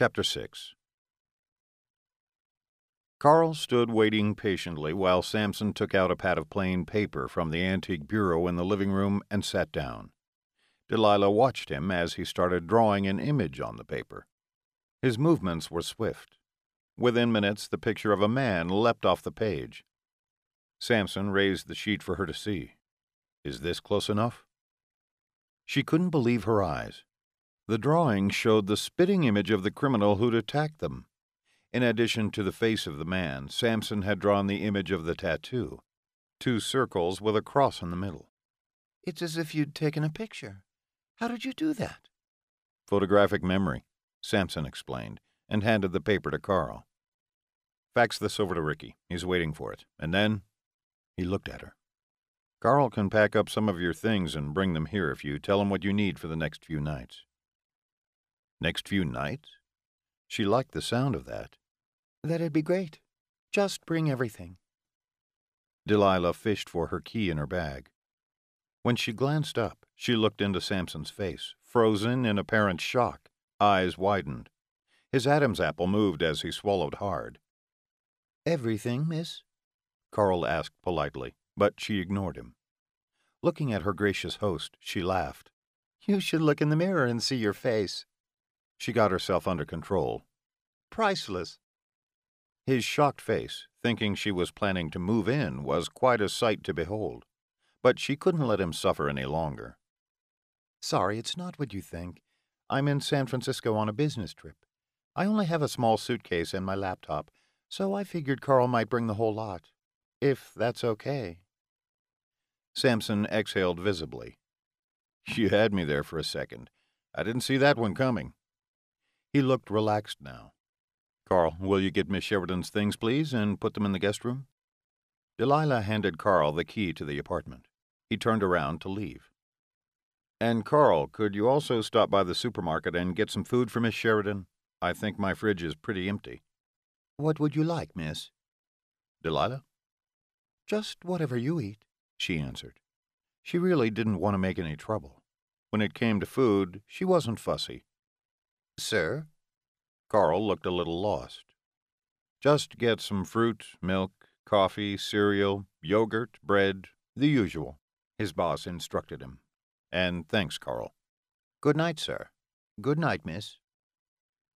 Chapter 6 Carl stood waiting patiently while Samson took out a pad of plain paper from the antique bureau in the living room and sat down. Delilah watched him as he started drawing an image on the paper. His movements were swift. Within minutes, the picture of a man leapt off the page. Samson raised the sheet for her to see. Is this close enough? She couldn't believe her eyes. The drawing showed the spitting image of the criminal who'd attacked them. In addition to the face of the man, Samson had drawn the image of the tattoo two circles with a cross in the middle. It's as if you'd taken a picture. How did you do that? Photographic memory, Samson explained, and handed the paper to Carl. Fax this over to Ricky. He's waiting for it. And then. He looked at her. Carl can pack up some of your things and bring them here if you tell him what you need for the next few nights. Next few nights? She liked the sound of that. That'd be great. Just bring everything. Delilah fished for her key in her bag. When she glanced up, she looked into Samson's face, frozen in apparent shock, eyes widened. His Adam's apple moved as he swallowed hard. Everything, miss? Carl asked politely, but she ignored him. Looking at her gracious host, she laughed. You should look in the mirror and see your face. She got herself under control. Priceless. His shocked face, thinking she was planning to move in, was quite a sight to behold. But she couldn't let him suffer any longer. Sorry, it's not what you think. I'm in San Francisco on a business trip. I only have a small suitcase and my laptop, so I figured Carl might bring the whole lot. If that's okay. Samson exhaled visibly. You had me there for a second. I didn't see that one coming. He looked relaxed now. Carl, will you get Miss Sheridan's things, please, and put them in the guest room? Delilah handed Carl the key to the apartment. He turned around to leave. And Carl, could you also stop by the supermarket and get some food for Miss Sheridan? I think my fridge is pretty empty. What would you like, miss? Delilah? Just whatever you eat, she answered. She really didn't want to make any trouble. When it came to food, she wasn't fussy. Sir? Carl looked a little lost. Just get some fruit, milk, coffee, cereal, yogurt, bread, the usual, his boss instructed him. And thanks, Carl. Good night, sir. Good night, miss.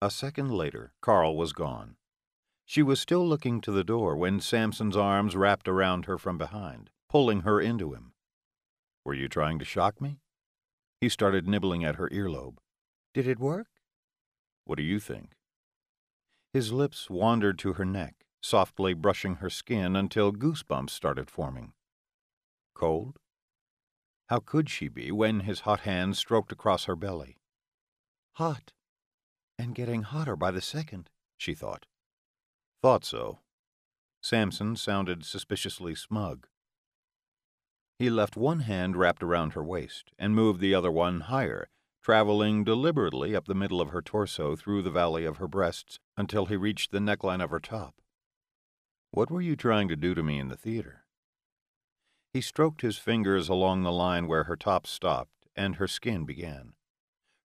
A second later, Carl was gone. She was still looking to the door when Samson's arms wrapped around her from behind, pulling her into him. Were you trying to shock me? He started nibbling at her earlobe. Did it work? What do you think? His lips wandered to her neck, softly brushing her skin until goosebumps started forming. Cold? How could she be when his hot hand stroked across her belly? Hot. And getting hotter by the second, she thought. Thought so. Samson sounded suspiciously smug. He left one hand wrapped around her waist and moved the other one higher traveling deliberately up the middle of her torso through the valley of her breasts until he reached the neckline of her top. What were you trying to do to me in the theater? He stroked his fingers along the line where her top stopped and her skin began.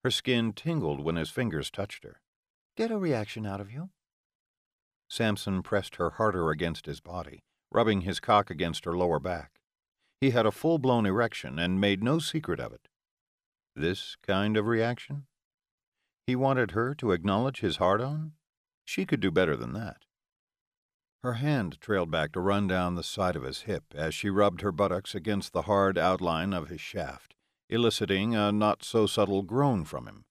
Her skin tingled when his fingers touched her. Get a reaction out of you? Samson pressed her harder against his body, rubbing his cock against her lower back. He had a full blown erection and made no secret of it. This kind of reaction? He wanted her to acknowledge his hard on? She could do better than that. Her hand trailed back to run down the side of his hip as she rubbed her buttocks against the hard outline of his shaft, eliciting a not so subtle groan from him.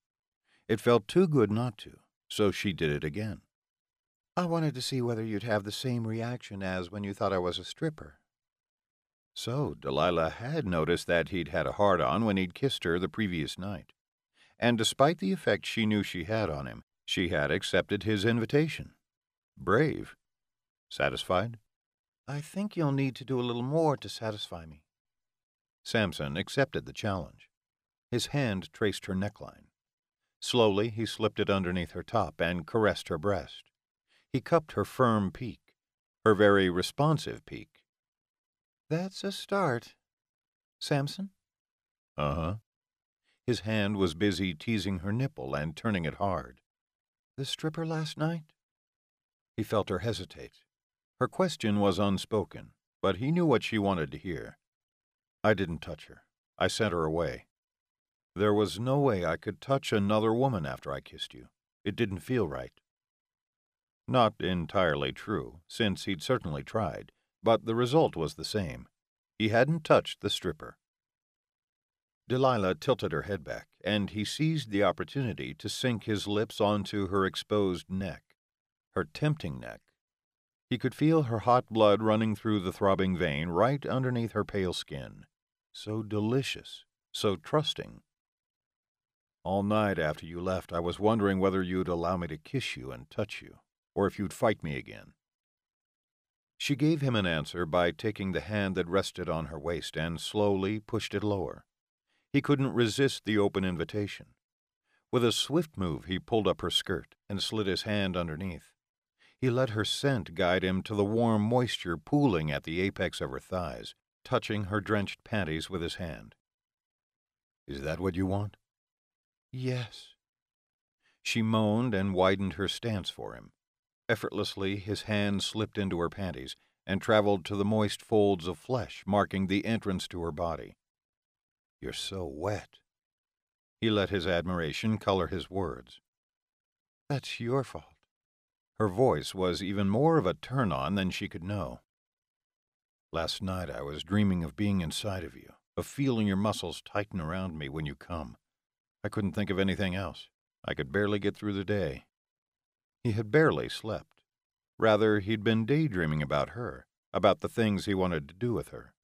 It felt too good not to, so she did it again. I wanted to see whether you'd have the same reaction as when you thought I was a stripper. So Delilah had noticed that he'd had a hard on when he'd kissed her the previous night. And despite the effect she knew she had on him, she had accepted his invitation. Brave. Satisfied? I think you'll need to do a little more to satisfy me. Samson accepted the challenge. His hand traced her neckline. Slowly, he slipped it underneath her top and caressed her breast. He cupped her firm peak, her very responsive peak, that's a start. Samson? Uh huh. His hand was busy teasing her nipple and turning it hard. The stripper last night? He felt her hesitate. Her question was unspoken, but he knew what she wanted to hear. I didn't touch her. I sent her away. There was no way I could touch another woman after I kissed you. It didn't feel right. Not entirely true, since he'd certainly tried, but the result was the same. He hadn't touched the stripper. Delilah tilted her head back, and he seized the opportunity to sink his lips onto her exposed neck, her tempting neck. He could feel her hot blood running through the throbbing vein right underneath her pale skin. So delicious, so trusting. All night after you left, I was wondering whether you'd allow me to kiss you and touch you, or if you'd fight me again. She gave him an answer by taking the hand that rested on her waist and slowly pushed it lower. He couldn't resist the open invitation. With a swift move, he pulled up her skirt and slid his hand underneath. He let her scent guide him to the warm moisture pooling at the apex of her thighs, touching her drenched panties with his hand. Is that what you want? Yes. She moaned and widened her stance for him. Effortlessly, his hand slipped into her panties and traveled to the moist folds of flesh marking the entrance to her body. You're so wet. He let his admiration color his words. That's your fault. Her voice was even more of a turn on than she could know. Last night I was dreaming of being inside of you, of feeling your muscles tighten around me when you come. I couldn't think of anything else. I could barely get through the day. He had barely slept. Rather, he'd been daydreaming about her, about the things he wanted to do with her.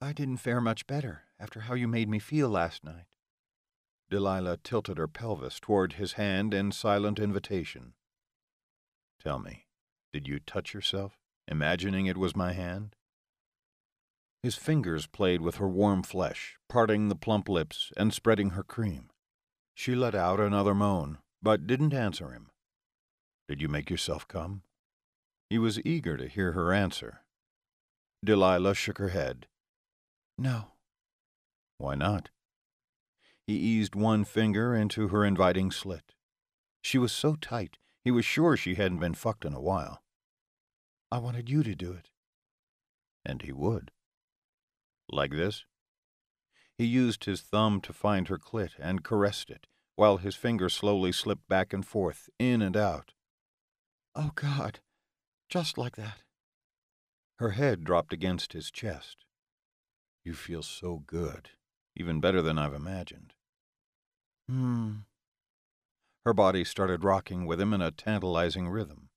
I didn't fare much better after how you made me feel last night. Delilah tilted her pelvis toward his hand in silent invitation. Tell me, did you touch yourself, imagining it was my hand? His fingers played with her warm flesh, parting the plump lips and spreading her cream. She let out another moan, but didn't answer him. Did you make yourself come? He was eager to hear her answer. Delilah shook her head. No. Why not? He eased one finger into her inviting slit. She was so tight, he was sure she hadn't been fucked in a while. I wanted you to do it. And he would. Like this? He used his thumb to find her clit and caressed it, while his finger slowly slipped back and forth, in and out. Oh, God, just like that. Her head dropped against his chest. You feel so good, even better than I've imagined. Hmm. Her body started rocking with him in a tantalizing rhythm.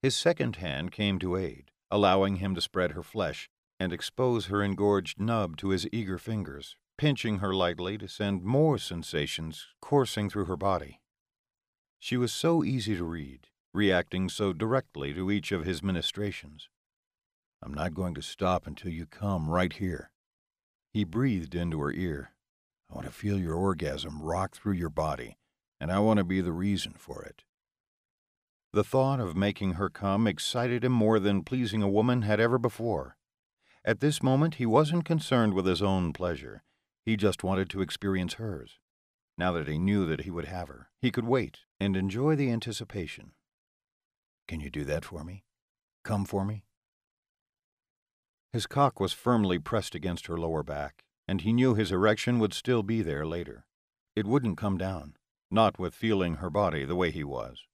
His second hand came to aid, allowing him to spread her flesh and expose her engorged nub to his eager fingers, pinching her lightly to send more sensations coursing through her body. She was so easy to read, reacting so directly to each of his ministrations. I'm not going to stop until you come right here. He breathed into her ear. I want to feel your orgasm rock through your body, and I want to be the reason for it. The thought of making her come excited him more than pleasing a woman had ever before. At this moment, he wasn't concerned with his own pleasure. He just wanted to experience hers. Now that he knew that he would have her, he could wait and enjoy the anticipation. Can you do that for me? Come for me? His cock was firmly pressed against her lower back, and he knew his erection would still be there later. It wouldn't come down, not with feeling her body the way he was.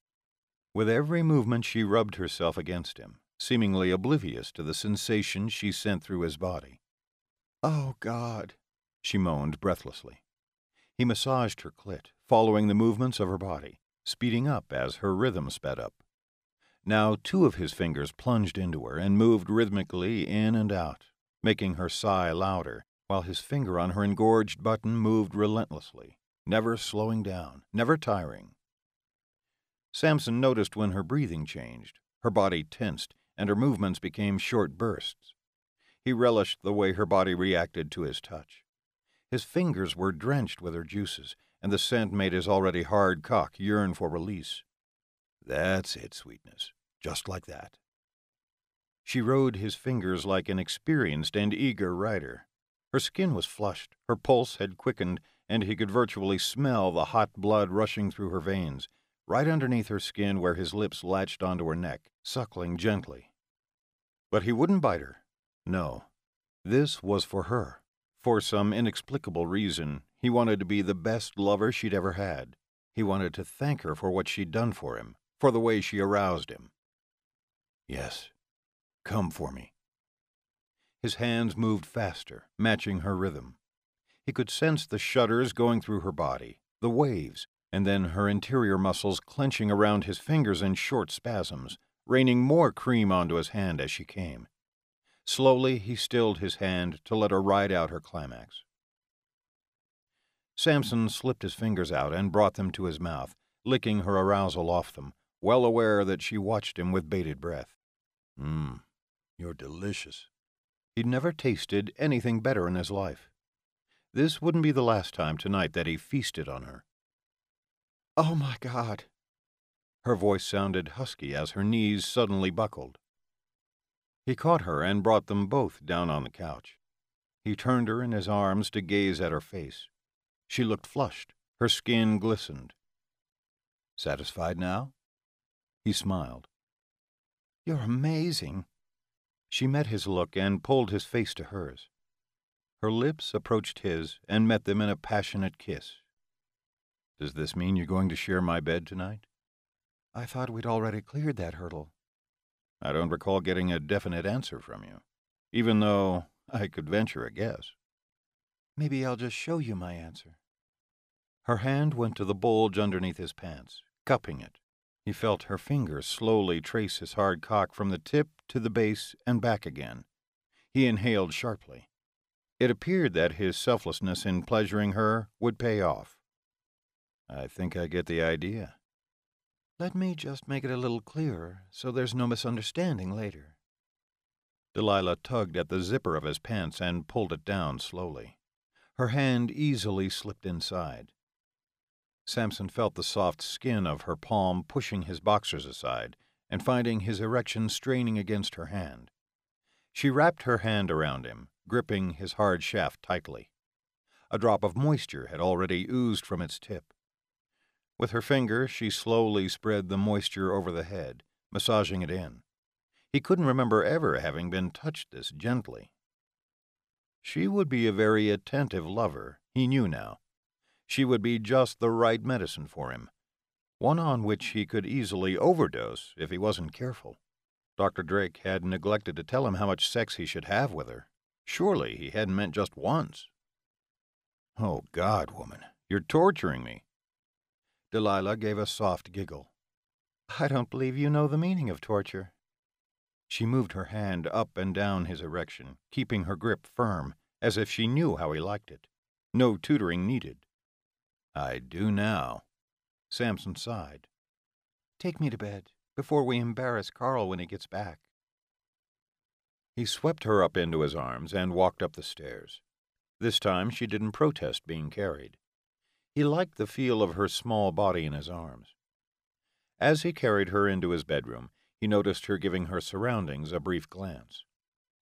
With every movement, she rubbed herself against him, seemingly oblivious to the sensation she sent through his body. Oh, God, she moaned breathlessly. He massaged her clit, following the movements of her body, speeding up as her rhythm sped up. Now two of his fingers plunged into her and moved rhythmically in and out, making her sigh louder, while his finger on her engorged button moved relentlessly, never slowing down, never tiring. Samson noticed when her breathing changed, her body tensed, and her movements became short bursts. He relished the way her body reacted to his touch. His fingers were drenched with her juices, and the scent made his already hard cock yearn for release. That's it, sweetness. Just like that. She rode his fingers like an experienced and eager rider. Her skin was flushed, her pulse had quickened, and he could virtually smell the hot blood rushing through her veins, right underneath her skin where his lips latched onto her neck, suckling gently. But he wouldn't bite her. No. This was for her. For some inexplicable reason, he wanted to be the best lover she'd ever had. He wanted to thank her for what she'd done for him, for the way she aroused him. Yes, come for me. His hands moved faster, matching her rhythm. He could sense the shudders going through her body, the waves, and then her interior muscles clenching around his fingers in short spasms, raining more cream onto his hand as she came. Slowly, he stilled his hand to let her ride out her climax. Samson slipped his fingers out and brought them to his mouth, licking her arousal off them, well aware that she watched him with bated breath. Mmm, you're delicious. He'd never tasted anything better in his life. This wouldn't be the last time tonight that he feasted on her. Oh, my God. Her voice sounded husky as her knees suddenly buckled. He caught her and brought them both down on the couch. He turned her in his arms to gaze at her face. She looked flushed. Her skin glistened. Satisfied now? He smiled. You're amazing. She met his look and pulled his face to hers. Her lips approached his and met them in a passionate kiss. Does this mean you're going to share my bed tonight? I thought we'd already cleared that hurdle. I don't recall getting a definite answer from you, even though I could venture a guess. Maybe I'll just show you my answer. Her hand went to the bulge underneath his pants, cupping it. He felt her fingers slowly trace his hard cock from the tip to the base and back again. He inhaled sharply. It appeared that his selflessness in pleasuring her would pay off. I think I get the idea. Let me just make it a little clearer so there's no misunderstanding later. Delilah tugged at the zipper of his pants and pulled it down slowly. Her hand easily slipped inside. Samson felt the soft skin of her palm pushing his boxers aside and finding his erection straining against her hand. She wrapped her hand around him, gripping his hard shaft tightly. A drop of moisture had already oozed from its tip. With her finger, she slowly spread the moisture over the head, massaging it in. He couldn't remember ever having been touched this gently. She would be a very attentive lover, he knew now. She would be just the right medicine for him, one on which he could easily overdose if he wasn't careful. Dr. Drake had neglected to tell him how much sex he should have with her. Surely he hadn't meant just once. Oh, God, woman, you're torturing me. Delilah gave a soft giggle. I don't believe you know the meaning of torture. She moved her hand up and down his erection, keeping her grip firm, as if she knew how he liked it. No tutoring needed. I do now. Samson sighed. Take me to bed, before we embarrass Carl when he gets back. He swept her up into his arms and walked up the stairs. This time she didn't protest being carried. He liked the feel of her small body in his arms. As he carried her into his bedroom, he noticed her giving her surroundings a brief glance.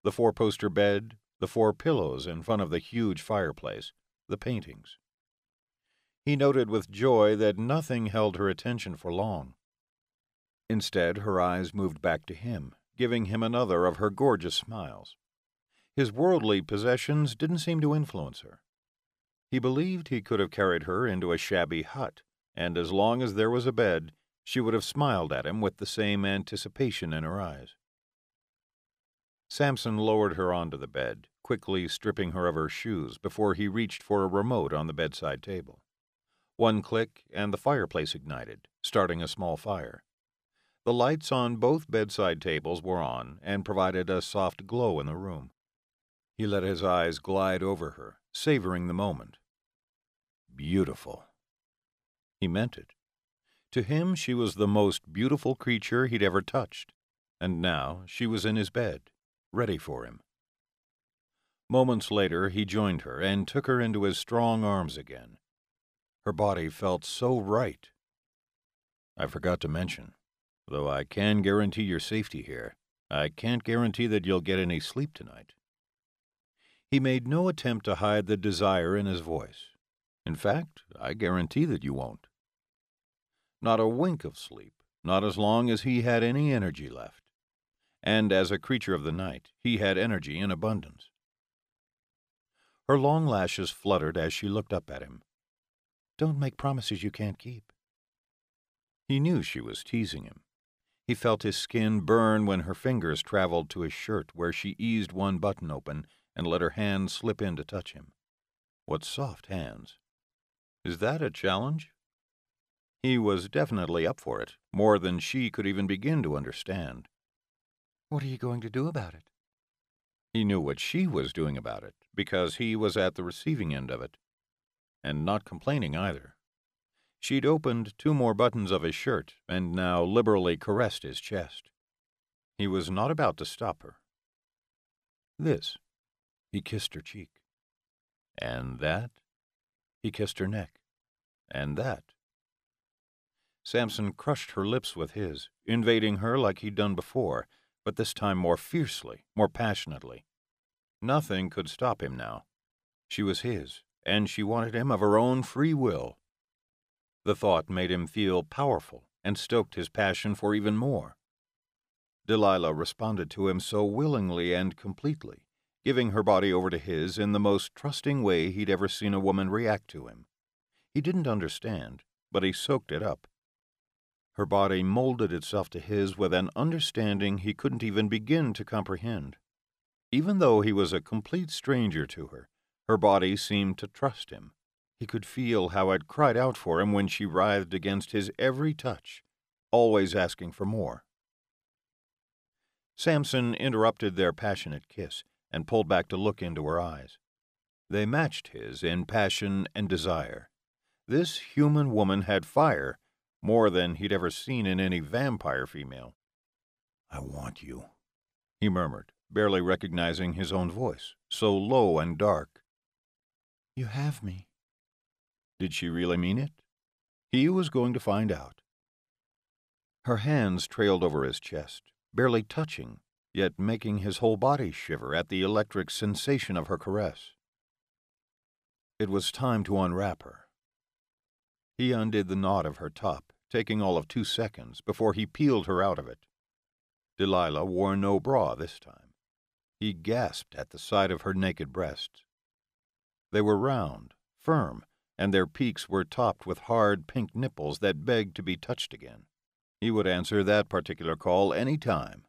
The four poster bed, the four pillows in front of the huge fireplace, the paintings. He noted with joy that nothing held her attention for long. Instead, her eyes moved back to him, giving him another of her gorgeous smiles. His worldly possessions didn't seem to influence her. He believed he could have carried her into a shabby hut, and as long as there was a bed, she would have smiled at him with the same anticipation in her eyes. Samson lowered her onto the bed, quickly stripping her of her shoes before he reached for a remote on the bedside table. One click, and the fireplace ignited, starting a small fire. The lights on both bedside tables were on and provided a soft glow in the room. He let his eyes glide over her, savoring the moment. Beautiful. He meant it. To him, she was the most beautiful creature he'd ever touched, and now she was in his bed, ready for him. Moments later, he joined her and took her into his strong arms again. Her body felt so right. I forgot to mention, though I can guarantee your safety here, I can't guarantee that you'll get any sleep tonight. He made no attempt to hide the desire in his voice. In fact, I guarantee that you won't. Not a wink of sleep, not as long as he had any energy left. And as a creature of the night, he had energy in abundance. Her long lashes fluttered as she looked up at him. Don't make promises you can't keep. He knew she was teasing him. He felt his skin burn when her fingers traveled to his shirt where she eased one button open and let her hand slip in to touch him. What soft hands. Is that a challenge? He was definitely up for it, more than she could even begin to understand. What are you going to do about it? He knew what she was doing about it, because he was at the receiving end of it. And not complaining either. She'd opened two more buttons of his shirt and now liberally caressed his chest. He was not about to stop her. This. He kissed her cheek. And that. He kissed her neck. And that. Samson crushed her lips with his, invading her like he'd done before, but this time more fiercely, more passionately. Nothing could stop him now. She was his, and she wanted him of her own free will. The thought made him feel powerful and stoked his passion for even more. Delilah responded to him so willingly and completely, giving her body over to his in the most trusting way he'd ever seen a woman react to him. He didn't understand, but he soaked it up. Her body molded itself to his with an understanding he couldn't even begin to comprehend. Even though he was a complete stranger to her, her body seemed to trust him. He could feel how it cried out for him when she writhed against his every touch, always asking for more. Samson interrupted their passionate kiss and pulled back to look into her eyes. They matched his in passion and desire. This human woman had fire, more than he'd ever seen in any vampire female. I want you, he murmured, barely recognizing his own voice, so low and dark. You have me, did she really mean it? He was going to find out. Her hands trailed over his chest, barely touching, yet making his whole body shiver at the electric sensation of her caress. It was time to unwrap her. He undid the knot of her top, taking all of two seconds before he peeled her out of it. Delilah wore no bra this time. He gasped at the sight of her naked breasts. They were round, firm, and their peaks were topped with hard pink nipples that begged to be touched again. He would answer that particular call any time.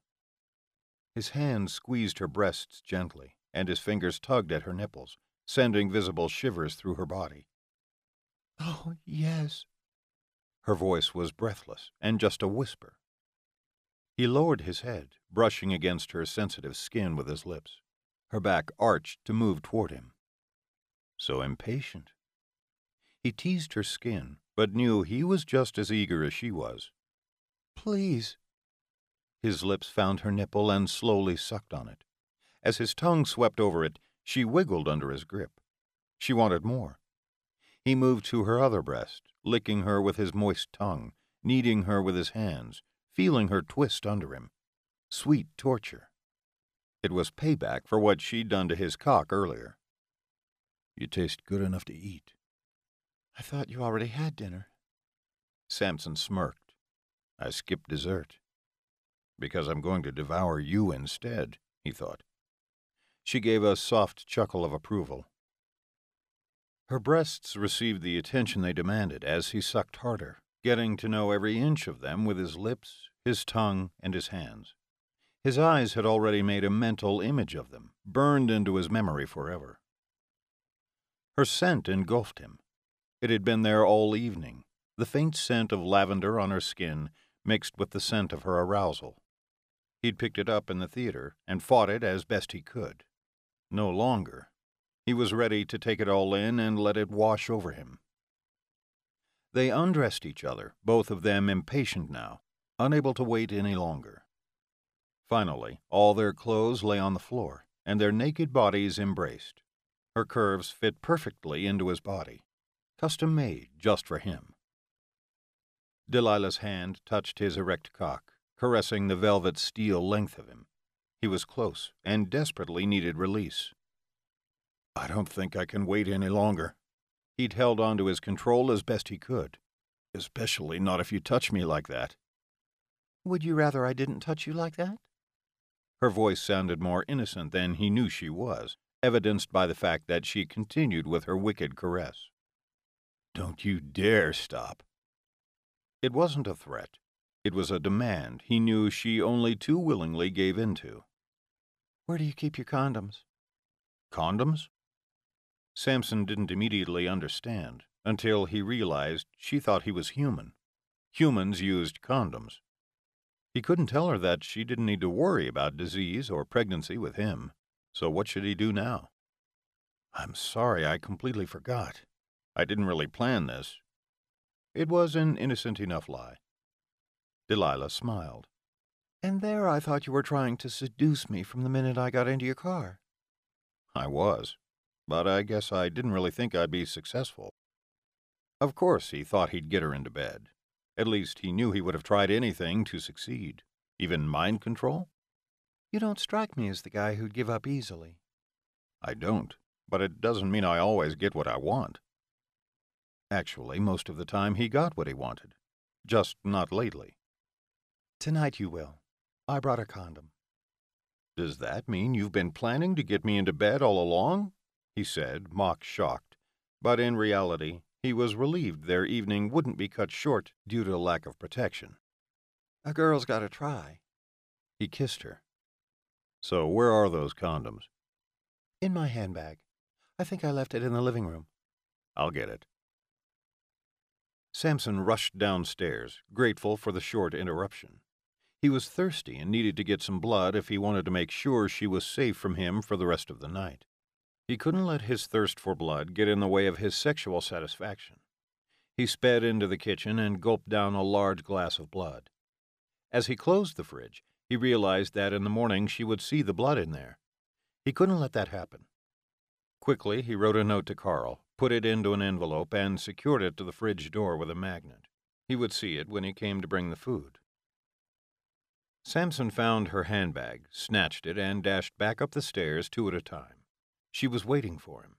His hand squeezed her breasts gently, and his fingers tugged at her nipples, sending visible shivers through her body. Oh, yes. Her voice was breathless and just a whisper. He lowered his head, brushing against her sensitive skin with his lips. Her back arched to move toward him. So impatient. He teased her skin, but knew he was just as eager as she was. Please. His lips found her nipple and slowly sucked on it. As his tongue swept over it, she wiggled under his grip. She wanted more. He moved to her other breast, licking her with his moist tongue, kneading her with his hands, feeling her twist under him. Sweet torture. It was payback for what she'd done to his cock earlier. You taste good enough to eat. I thought you already had dinner. Samson smirked. I skipped dessert. Because I'm going to devour you instead, he thought. She gave a soft chuckle of approval. Her breasts received the attention they demanded as he sucked harder, getting to know every inch of them with his lips, his tongue, and his hands. His eyes had already made a mental image of them, burned into his memory forever. Her scent engulfed him, it had been there all evening, the faint scent of lavender on her skin mixed with the scent of her arousal. He'd picked it up in the theater and fought it as best he could. No longer. He was ready to take it all in and let it wash over him. They undressed each other, both of them impatient now, unable to wait any longer. Finally, all their clothes lay on the floor, and their naked bodies embraced. Her curves fit perfectly into his body custom made just for him. Delilah's hand touched his erect cock, caressing the velvet steel length of him. He was close and desperately needed release. I don't think I can wait any longer. He'd held on to his control as best he could. Especially not if you touch me like that. Would you rather I didn't touch you like that? Her voice sounded more innocent than he knew she was, evidenced by the fact that she continued with her wicked caress. Don't you dare stop. It wasn't a threat. It was a demand he knew she only too willingly gave in to. Where do you keep your condoms? Condoms? Samson didn't immediately understand until he realized she thought he was human. Humans used condoms. He couldn't tell her that she didn't need to worry about disease or pregnancy with him, so what should he do now? I'm sorry, I completely forgot. I didn't really plan this. It was an innocent enough lie. Delilah smiled. And there I thought you were trying to seduce me from the minute I got into your car. I was, but I guess I didn't really think I'd be successful. Of course, he thought he'd get her into bed. At least he knew he would have tried anything to succeed, even mind control. You don't strike me as the guy who'd give up easily. I don't, but it doesn't mean I always get what I want. Actually, most of the time he got what he wanted, just not lately. Tonight you will. I brought a condom. Does that mean you've been planning to get me into bed all along? he said, mock shocked. But in reality, he was relieved their evening wouldn't be cut short due to a lack of protection. A girl's got to try. He kissed her. So where are those condoms? In my handbag. I think I left it in the living room. I'll get it. Samson rushed downstairs, grateful for the short interruption. He was thirsty and needed to get some blood if he wanted to make sure she was safe from him for the rest of the night. He couldn't let his thirst for blood get in the way of his sexual satisfaction. He sped into the kitchen and gulped down a large glass of blood. As he closed the fridge, he realized that in the morning she would see the blood in there. He couldn't let that happen. Quickly, he wrote a note to Carl, put it into an envelope, and secured it to the fridge door with a magnet. He would see it when he came to bring the food. Samson found her handbag, snatched it, and dashed back up the stairs two at a time. She was waiting for him.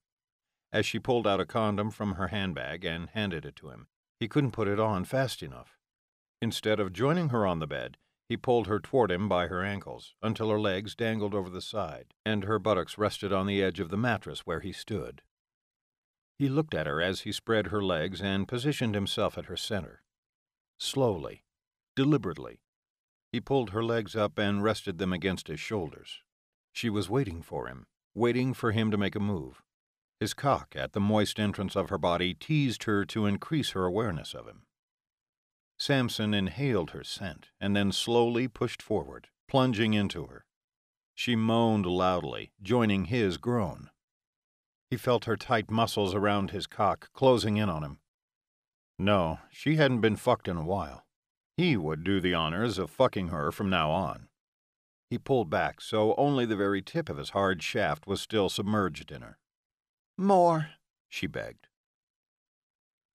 As she pulled out a condom from her handbag and handed it to him, he couldn't put it on fast enough. Instead of joining her on the bed, he pulled her toward him by her ankles until her legs dangled over the side and her buttocks rested on the edge of the mattress where he stood. He looked at her as he spread her legs and positioned himself at her center. Slowly, deliberately, he pulled her legs up and rested them against his shoulders. She was waiting for him, waiting for him to make a move. His cock at the moist entrance of her body teased her to increase her awareness of him. Samson inhaled her scent and then slowly pushed forward, plunging into her. She moaned loudly, joining his groan. He felt her tight muscles around his cock closing in on him. No, she hadn't been fucked in a while. He would do the honors of fucking her from now on. He pulled back so only the very tip of his hard shaft was still submerged in her. More, she begged.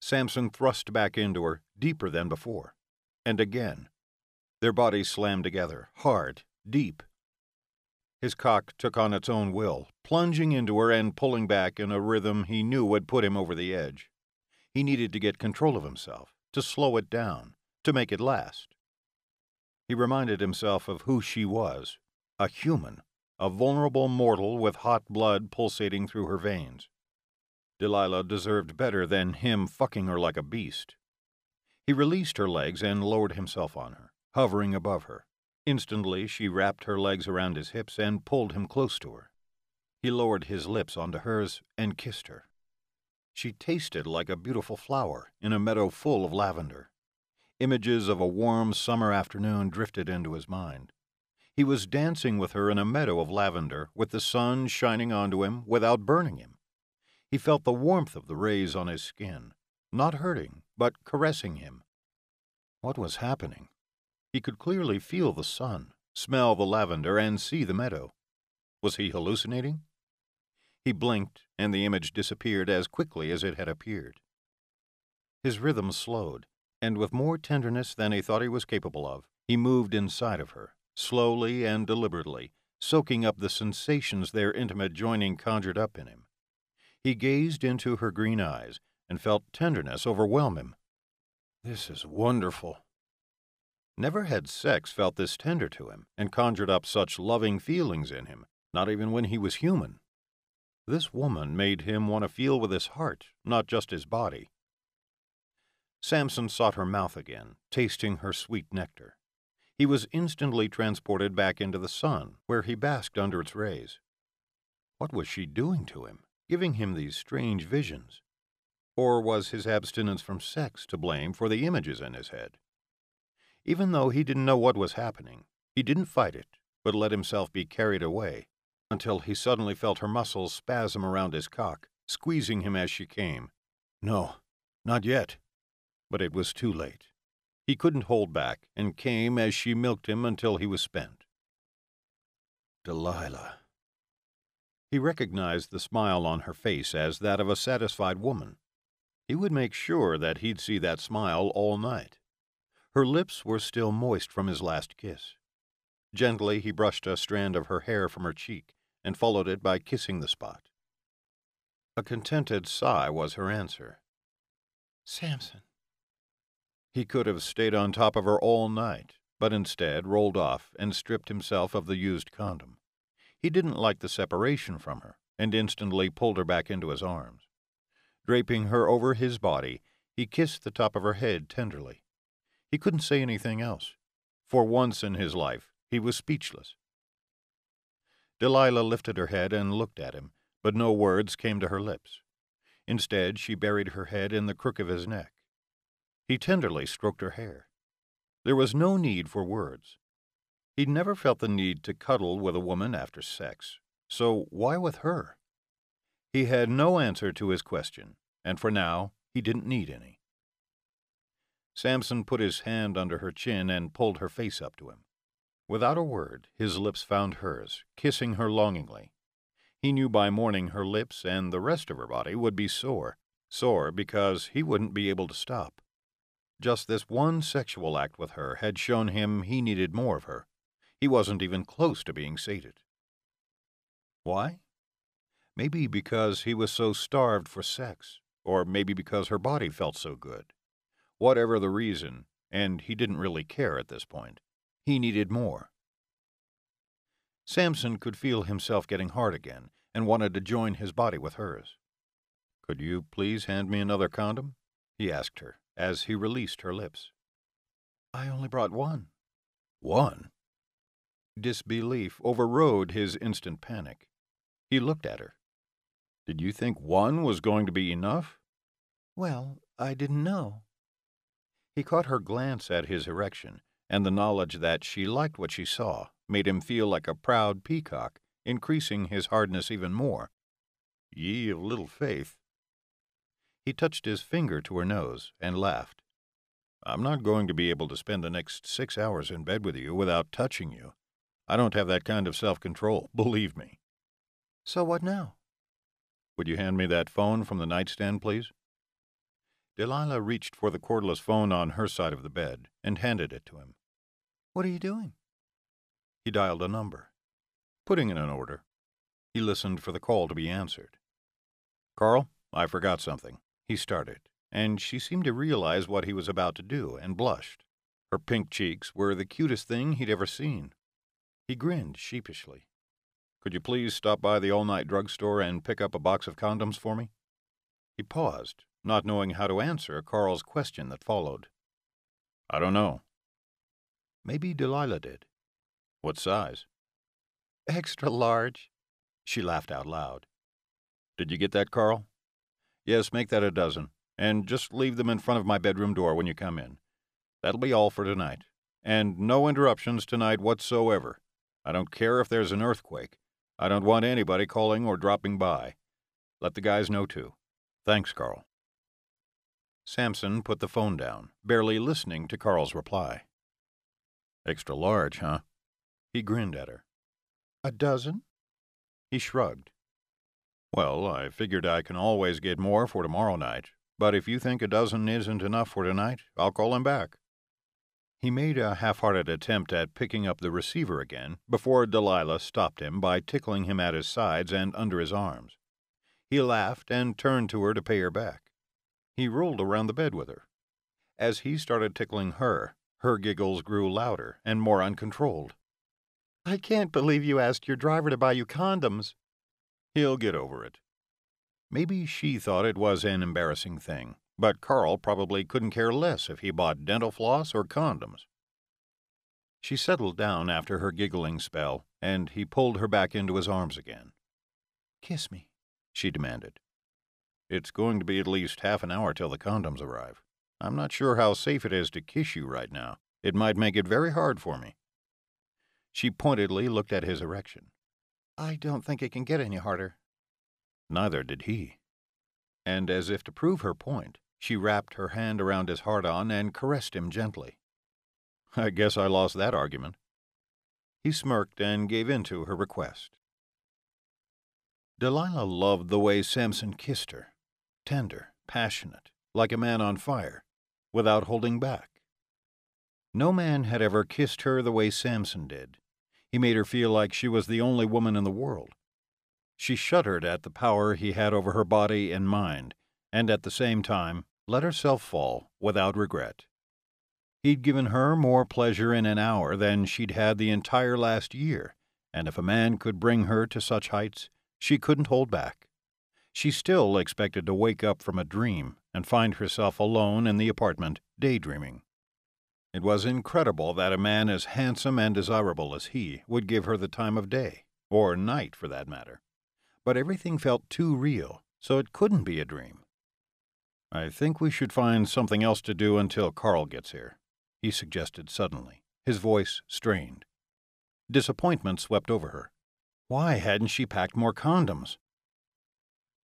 Samson thrust back into her, deeper than before. And again. Their bodies slammed together, hard, deep. His cock took on its own will, plunging into her and pulling back in a rhythm he knew would put him over the edge. He needed to get control of himself, to slow it down, to make it last. He reminded himself of who she was a human, a vulnerable mortal with hot blood pulsating through her veins. Delilah deserved better than him fucking her like a beast. He released her legs and lowered himself on her, hovering above her. Instantly, she wrapped her legs around his hips and pulled him close to her. He lowered his lips onto hers and kissed her. She tasted like a beautiful flower in a meadow full of lavender. Images of a warm summer afternoon drifted into his mind. He was dancing with her in a meadow of lavender, with the sun shining onto him without burning him. He felt the warmth of the rays on his skin, not hurting, but caressing him. What was happening? He could clearly feel the sun, smell the lavender, and see the meadow. Was he hallucinating? He blinked, and the image disappeared as quickly as it had appeared. His rhythm slowed, and with more tenderness than he thought he was capable of, he moved inside of her, slowly and deliberately, soaking up the sensations their intimate joining conjured up in him. He gazed into her green eyes and felt tenderness overwhelm him. This is wonderful. Never had sex felt this tender to him and conjured up such loving feelings in him, not even when he was human. This woman made him want to feel with his heart, not just his body. Samson sought her mouth again, tasting her sweet nectar. He was instantly transported back into the sun, where he basked under its rays. What was she doing to him, giving him these strange visions? Or was his abstinence from sex to blame for the images in his head? Even though he didn't know what was happening, he didn't fight it, but let himself be carried away, until he suddenly felt her muscles spasm around his cock, squeezing him as she came. No, not yet. But it was too late. He couldn't hold back, and came as she milked him until he was spent. Delilah. He recognized the smile on her face as that of a satisfied woman. He would make sure that he'd see that smile all night. Her lips were still moist from his last kiss. Gently, he brushed a strand of her hair from her cheek and followed it by kissing the spot. A contented sigh was her answer. Samson. He could have stayed on top of her all night, but instead rolled off and stripped himself of the used condom. He didn't like the separation from her, and instantly pulled her back into his arms. Draping her over his body, he kissed the top of her head tenderly. He couldn't say anything else. For once in his life, he was speechless. Delilah lifted her head and looked at him, but no words came to her lips. Instead, she buried her head in the crook of his neck. He tenderly stroked her hair. There was no need for words. He'd never felt the need to cuddle with a woman after sex, so why with her? He had no answer to his question, and for now he didn't need any. Samson put his hand under her chin and pulled her face up to him. Without a word, his lips found hers, kissing her longingly. He knew by morning her lips and the rest of her body would be sore, sore because he wouldn't be able to stop. Just this one sexual act with her had shown him he needed more of her. He wasn't even close to being sated. Why? Maybe because he was so starved for sex, or maybe because her body felt so good. Whatever the reason, and he didn't really care at this point, he needed more. Samson could feel himself getting hard again and wanted to join his body with hers. Could you please hand me another condom? he asked her as he released her lips. I only brought one. One? Disbelief overrode his instant panic. He looked at her. Did you think one was going to be enough? Well, I didn't know. He caught her glance at his erection, and the knowledge that she liked what she saw made him feel like a proud peacock, increasing his hardness even more. Ye of little faith. He touched his finger to her nose and laughed. I'm not going to be able to spend the next six hours in bed with you without touching you. I don't have that kind of self control, believe me. So what now? Would you hand me that phone from the nightstand, please? Delilah reached for the cordless phone on her side of the bed and handed it to him. What are you doing? He dialed a number, putting in an order. He listened for the call to be answered. Carl, I forgot something. He started, and she seemed to realize what he was about to do and blushed. Her pink cheeks were the cutest thing he'd ever seen. He grinned sheepishly. Could you please stop by the all night drugstore and pick up a box of condoms for me? He paused not knowing how to answer Carl's question that followed. I don't know. Maybe Delilah did. What size? Extra large. She laughed out loud. Did you get that, Carl? Yes, make that a dozen, and just leave them in front of my bedroom door when you come in. That'll be all for tonight. And no interruptions tonight whatsoever. I don't care if there's an earthquake. I don't want anybody calling or dropping by. Let the guys know, too. Thanks, Carl. Samson put the phone down, barely listening to Carl's reply. Extra large, huh? He grinned at her. A dozen? He shrugged. Well, I figured I can always get more for tomorrow night, but if you think a dozen isn't enough for tonight, I'll call him back. He made a half hearted attempt at picking up the receiver again before Delilah stopped him by tickling him at his sides and under his arms. He laughed and turned to her to pay her back. He rolled around the bed with her. As he started tickling her, her giggles grew louder and more uncontrolled. I can't believe you asked your driver to buy you condoms. He'll get over it. Maybe she thought it was an embarrassing thing, but Carl probably couldn't care less if he bought dental floss or condoms. She settled down after her giggling spell, and he pulled her back into his arms again. Kiss me, she demanded. It's going to be at least half an hour till the condoms arrive. I'm not sure how safe it is to kiss you right now. It might make it very hard for me. She pointedly looked at his erection. I don't think it can get any harder. Neither did he. And as if to prove her point, she wrapped her hand around his hard on and caressed him gently. I guess I lost that argument. He smirked and gave in to her request. Delilah loved the way Samson kissed her tender, passionate, like a man on fire, without holding back. No man had ever kissed her the way Samson did. He made her feel like she was the only woman in the world. She shuddered at the power he had over her body and mind, and at the same time let herself fall without regret. He'd given her more pleasure in an hour than she'd had the entire last year, and if a man could bring her to such heights, she couldn't hold back. She still expected to wake up from a dream and find herself alone in the apartment, daydreaming. It was incredible that a man as handsome and desirable as he would give her the time of day, or night for that matter. But everything felt too real, so it couldn't be a dream. I think we should find something else to do until Carl gets here he suggested suddenly, his voice strained. Disappointment swept over her. Why hadn't she packed more condoms?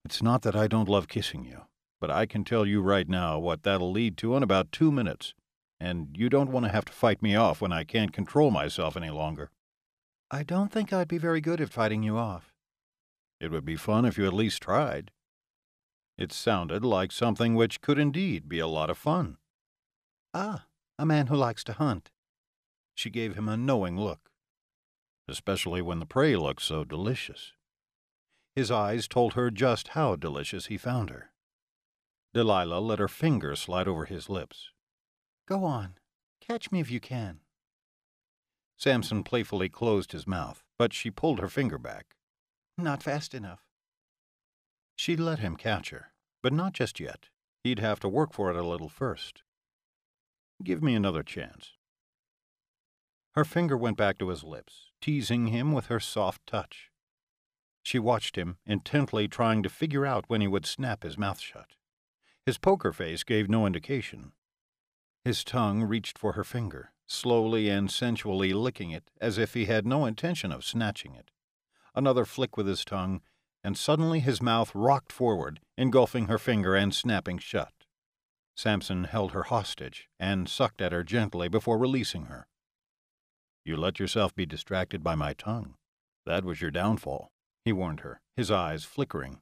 It's not that I don't love kissing you, but I can tell you right now what that'll lead to in about two minutes, and you don't want to have to fight me off when I can't control myself any longer. I don't think I'd be very good at fighting you off. It would be fun if you at least tried. It sounded like something which could indeed be a lot of fun. Ah, a man who likes to hunt. She gave him a knowing look, especially when the prey looked so delicious. His eyes told her just how delicious he found her. Delilah let her finger slide over his lips. Go on. Catch me if you can. Samson playfully closed his mouth, but she pulled her finger back. Not fast enough. She let him catch her, but not just yet. He'd have to work for it a little first. Give me another chance. Her finger went back to his lips, teasing him with her soft touch. She watched him, intently trying to figure out when he would snap his mouth shut. His poker face gave no indication. His tongue reached for her finger, slowly and sensually licking it as if he had no intention of snatching it. Another flick with his tongue, and suddenly his mouth rocked forward, engulfing her finger and snapping shut. Samson held her hostage and sucked at her gently before releasing her. You let yourself be distracted by my tongue. That was your downfall, he warned her, his eyes flickering.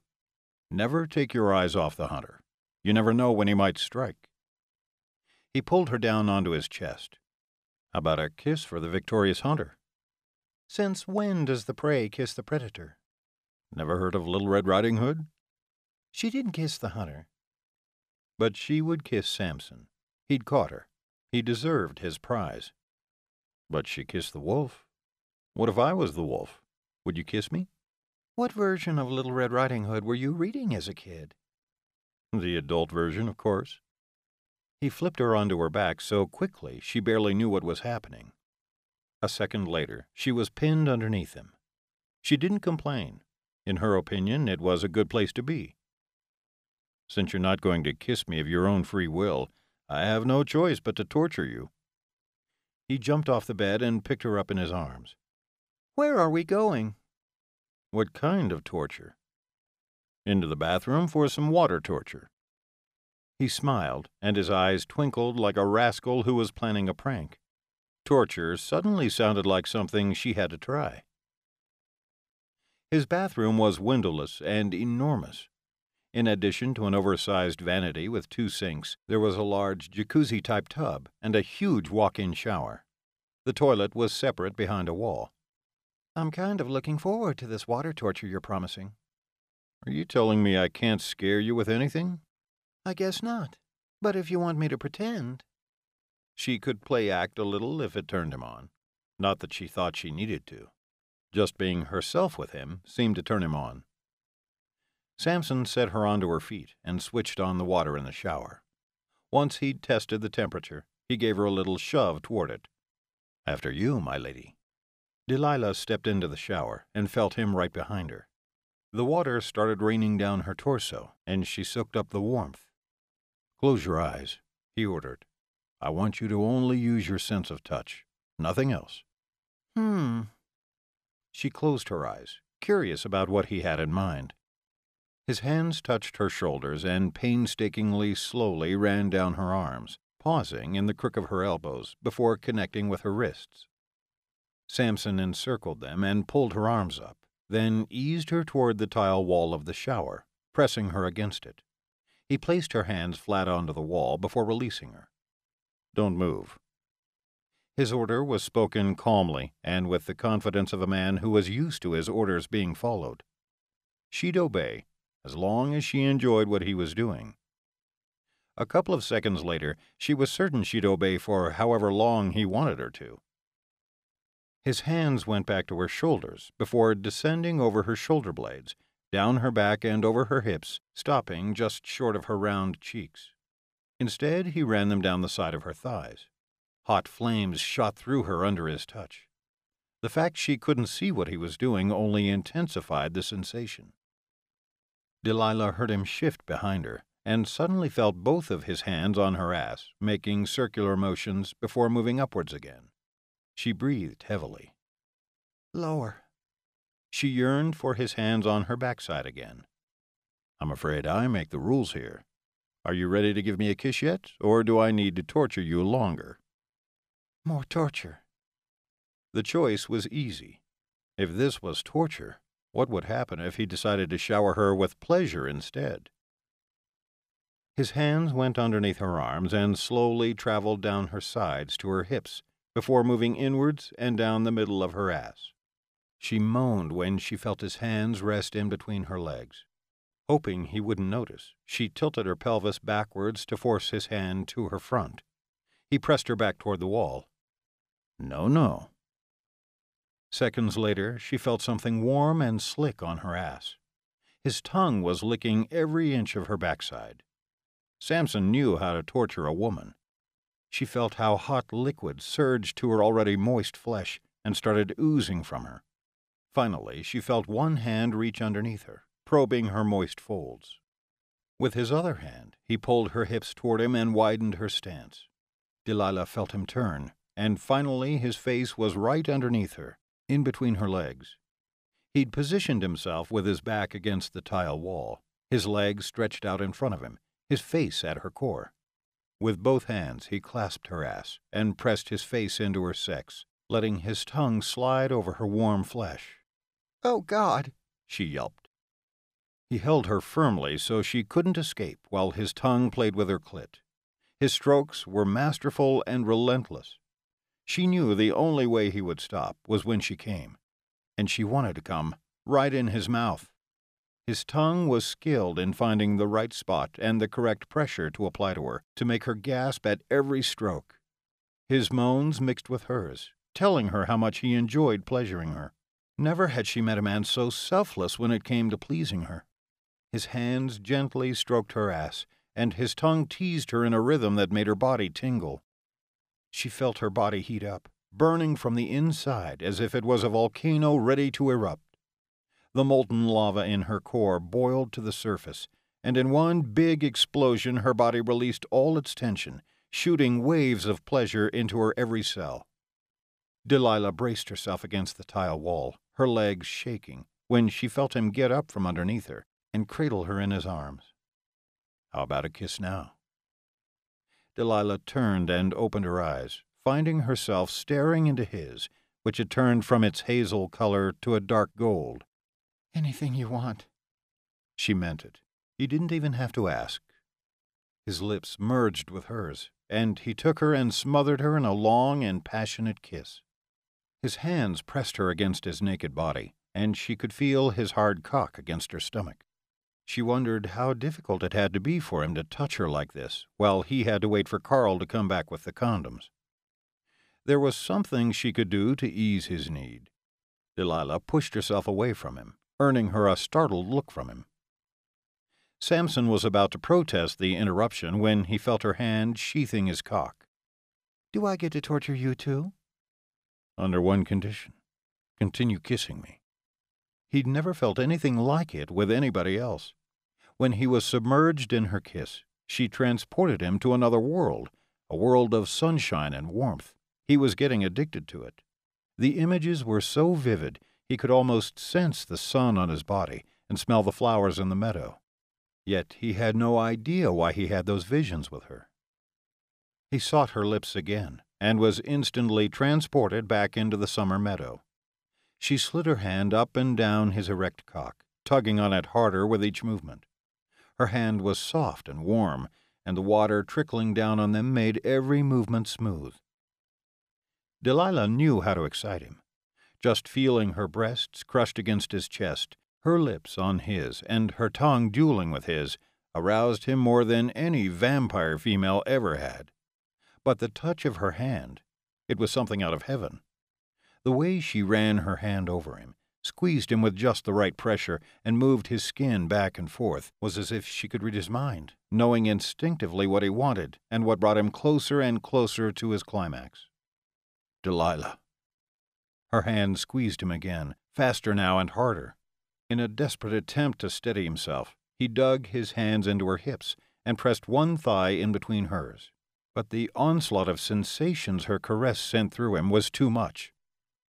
Never take your eyes off the hunter. You never know when he might strike. He pulled her down onto his chest. About a kiss for the victorious hunter? Since when does the prey kiss the predator? Never heard of Little Red Riding Hood? She didn't kiss the hunter. But she would kiss Samson. He'd caught her. He deserved his prize. But she kissed the wolf. What if I was the wolf? Would you kiss me? What version of Little Red Riding Hood were you reading as a kid? The adult version, of course. He flipped her onto her back so quickly she barely knew what was happening. A second later, she was pinned underneath him. She didn't complain. In her opinion, it was a good place to be. Since you're not going to kiss me of your own free will, I have no choice but to torture you. He jumped off the bed and picked her up in his arms. Where are we going? What kind of torture? Into the bathroom for some water torture. He smiled, and his eyes twinkled like a rascal who was planning a prank. Torture suddenly sounded like something she had to try. His bathroom was windowless and enormous. In addition to an oversized vanity with two sinks, there was a large jacuzzi type tub and a huge walk in shower. The toilet was separate behind a wall. I'm kind of looking forward to this water torture you're promising. Are you telling me I can't scare you with anything? I guess not. But if you want me to pretend. She could play act a little if it turned him on. Not that she thought she needed to. Just being herself with him seemed to turn him on. Samson set her onto her feet and switched on the water in the shower. Once he'd tested the temperature, he gave her a little shove toward it. After you, my lady. Delilah stepped into the shower and felt him right behind her. The water started raining down her torso, and she soaked up the warmth. Close your eyes, he ordered. I want you to only use your sense of touch, nothing else. Hmm. She closed her eyes, curious about what he had in mind. His hands touched her shoulders and painstakingly slowly ran down her arms, pausing in the crook of her elbows before connecting with her wrists. Samson encircled them and pulled her arms up, then eased her toward the tile wall of the shower, pressing her against it. He placed her hands flat onto the wall before releasing her. Don't move. His order was spoken calmly and with the confidence of a man who was used to his orders being followed. She'd obey, as long as she enjoyed what he was doing. A couple of seconds later, she was certain she'd obey for however long he wanted her to. His hands went back to her shoulders before descending over her shoulder blades, down her back and over her hips, stopping just short of her round cheeks. Instead, he ran them down the side of her thighs. Hot flames shot through her under his touch. The fact she couldn't see what he was doing only intensified the sensation. Delilah heard him shift behind her and suddenly felt both of his hands on her ass, making circular motions before moving upwards again. She breathed heavily. Lower. She yearned for his hands on her backside again. I'm afraid I make the rules here. Are you ready to give me a kiss yet, or do I need to torture you longer? More torture. The choice was easy. If this was torture, what would happen if he decided to shower her with pleasure instead? His hands went underneath her arms and slowly traveled down her sides to her hips, before moving inwards and down the middle of her ass. She moaned when she felt his hands rest in between her legs. Hoping he wouldn't notice, she tilted her pelvis backwards to force his hand to her front. He pressed her back toward the wall. No, no. Seconds later, she felt something warm and slick on her ass. His tongue was licking every inch of her backside. Samson knew how to torture a woman. She felt how hot liquid surged to her already moist flesh and started oozing from her. Finally, she felt one hand reach underneath her, probing her moist folds. With his other hand, he pulled her hips toward him and widened her stance. Delilah felt him turn, and finally his face was right underneath her, in between her legs. He'd positioned himself with his back against the tile wall, his legs stretched out in front of him, his face at her core. With both hands, he clasped her ass and pressed his face into her sex, letting his tongue slide over her warm flesh. Oh, God! she yelped. He held her firmly so she couldn't escape while his tongue played with her clit. His strokes were masterful and relentless. She knew the only way he would stop was when she came, and she wanted to come right in his mouth. His tongue was skilled in finding the right spot and the correct pressure to apply to her to make her gasp at every stroke. His moans mixed with hers, telling her how much he enjoyed pleasuring her. Never had she met a man so selfless when it came to pleasing her. His hands gently stroked her ass, and his tongue teased her in a rhythm that made her body tingle. She felt her body heat up, burning from the inside as if it was a volcano ready to erupt. The molten lava in her core boiled to the surface, and in one big explosion her body released all its tension, shooting waves of pleasure into her every cell. Delilah braced herself against the tile wall, her legs shaking, when she felt him get up from underneath her and cradle her in his arms. How about a kiss now? Delilah turned and opened her eyes, finding herself staring into his, which had turned from its hazel color to a dark gold. Anything you want. She meant it. He didn't even have to ask. His lips merged with hers, and he took her and smothered her in a long and passionate kiss. His hands pressed her against his naked body, and she could feel his hard cock against her stomach. She wondered how difficult it had to be for him to touch her like this, while he had to wait for Carl to come back with the condoms. There was something she could do to ease his need. Delilah pushed herself away from him, earning her a startled look from him. Samson was about to protest the interruption when he felt her hand sheathing his cock. Do I get to torture you too? Under one condition continue kissing me. He'd never felt anything like it with anybody else. When he was submerged in her kiss, she transported him to another world, a world of sunshine and warmth. He was getting addicted to it. The images were so vivid he could almost sense the sun on his body and smell the flowers in the meadow. Yet he had no idea why he had those visions with her. He sought her lips again and was instantly transported back into the summer meadow. She slid her hand up and down his erect cock, tugging on it harder with each movement. Her hand was soft and warm, and the water trickling down on them made every movement smooth. Delilah knew how to excite him. Just feeling her breasts crushed against his chest, her lips on his, and her tongue dueling with his, aroused him more than any vampire female ever had. But the touch of her hand, it was something out of heaven. The way she ran her hand over him, squeezed him with just the right pressure, and moved his skin back and forth, was as if she could read his mind, knowing instinctively what he wanted and what brought him closer and closer to his climax. Delilah. Her hand squeezed him again, faster now and harder. In a desperate attempt to steady himself, he dug his hands into her hips and pressed one thigh in between hers. But the onslaught of sensations her caress sent through him was too much.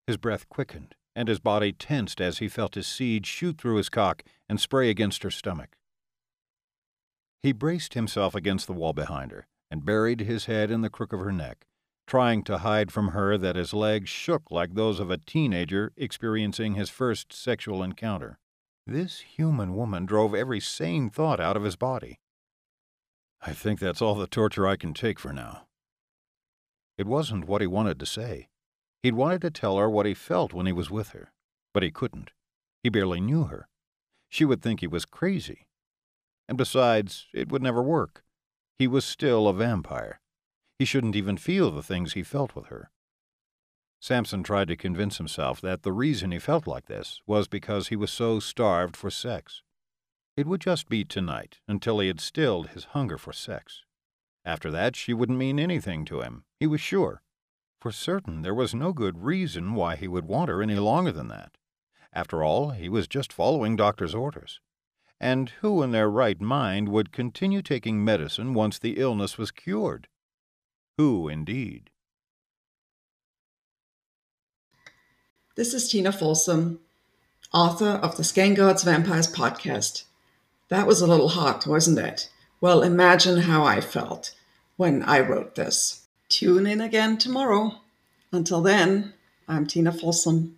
His breath quickened, and his body tensed as he felt his seed shoot through his cock and spray against her stomach. He braced himself against the wall behind her and buried his head in the crook of her neck, trying to hide from her that his legs shook like those of a teenager experiencing his first sexual encounter. This human woman drove every sane thought out of his body. I think that's all the torture I can take for now. It wasn't what he wanted to say. He'd wanted to tell her what he felt when he was with her, but he couldn't. He barely knew her. She would think he was crazy. And besides, it would never work. He was still a vampire. He shouldn't even feel the things he felt with her. Samson tried to convince himself that the reason he felt like this was because he was so starved for sex. It would just be tonight until he had stilled his hunger for sex. After that, she wouldn't mean anything to him, he was sure. For certain, there was no good reason why he would want her any longer than that. After all, he was just following doctor's orders. And who in their right mind would continue taking medicine once the illness was cured? Who, indeed? This is Tina Folsom, author of the Scanguards Vampires podcast. That was a little hot, wasn't it? Well, imagine how I felt when I wrote this. Tune in again tomorrow. Until then, I'm Tina Folsom.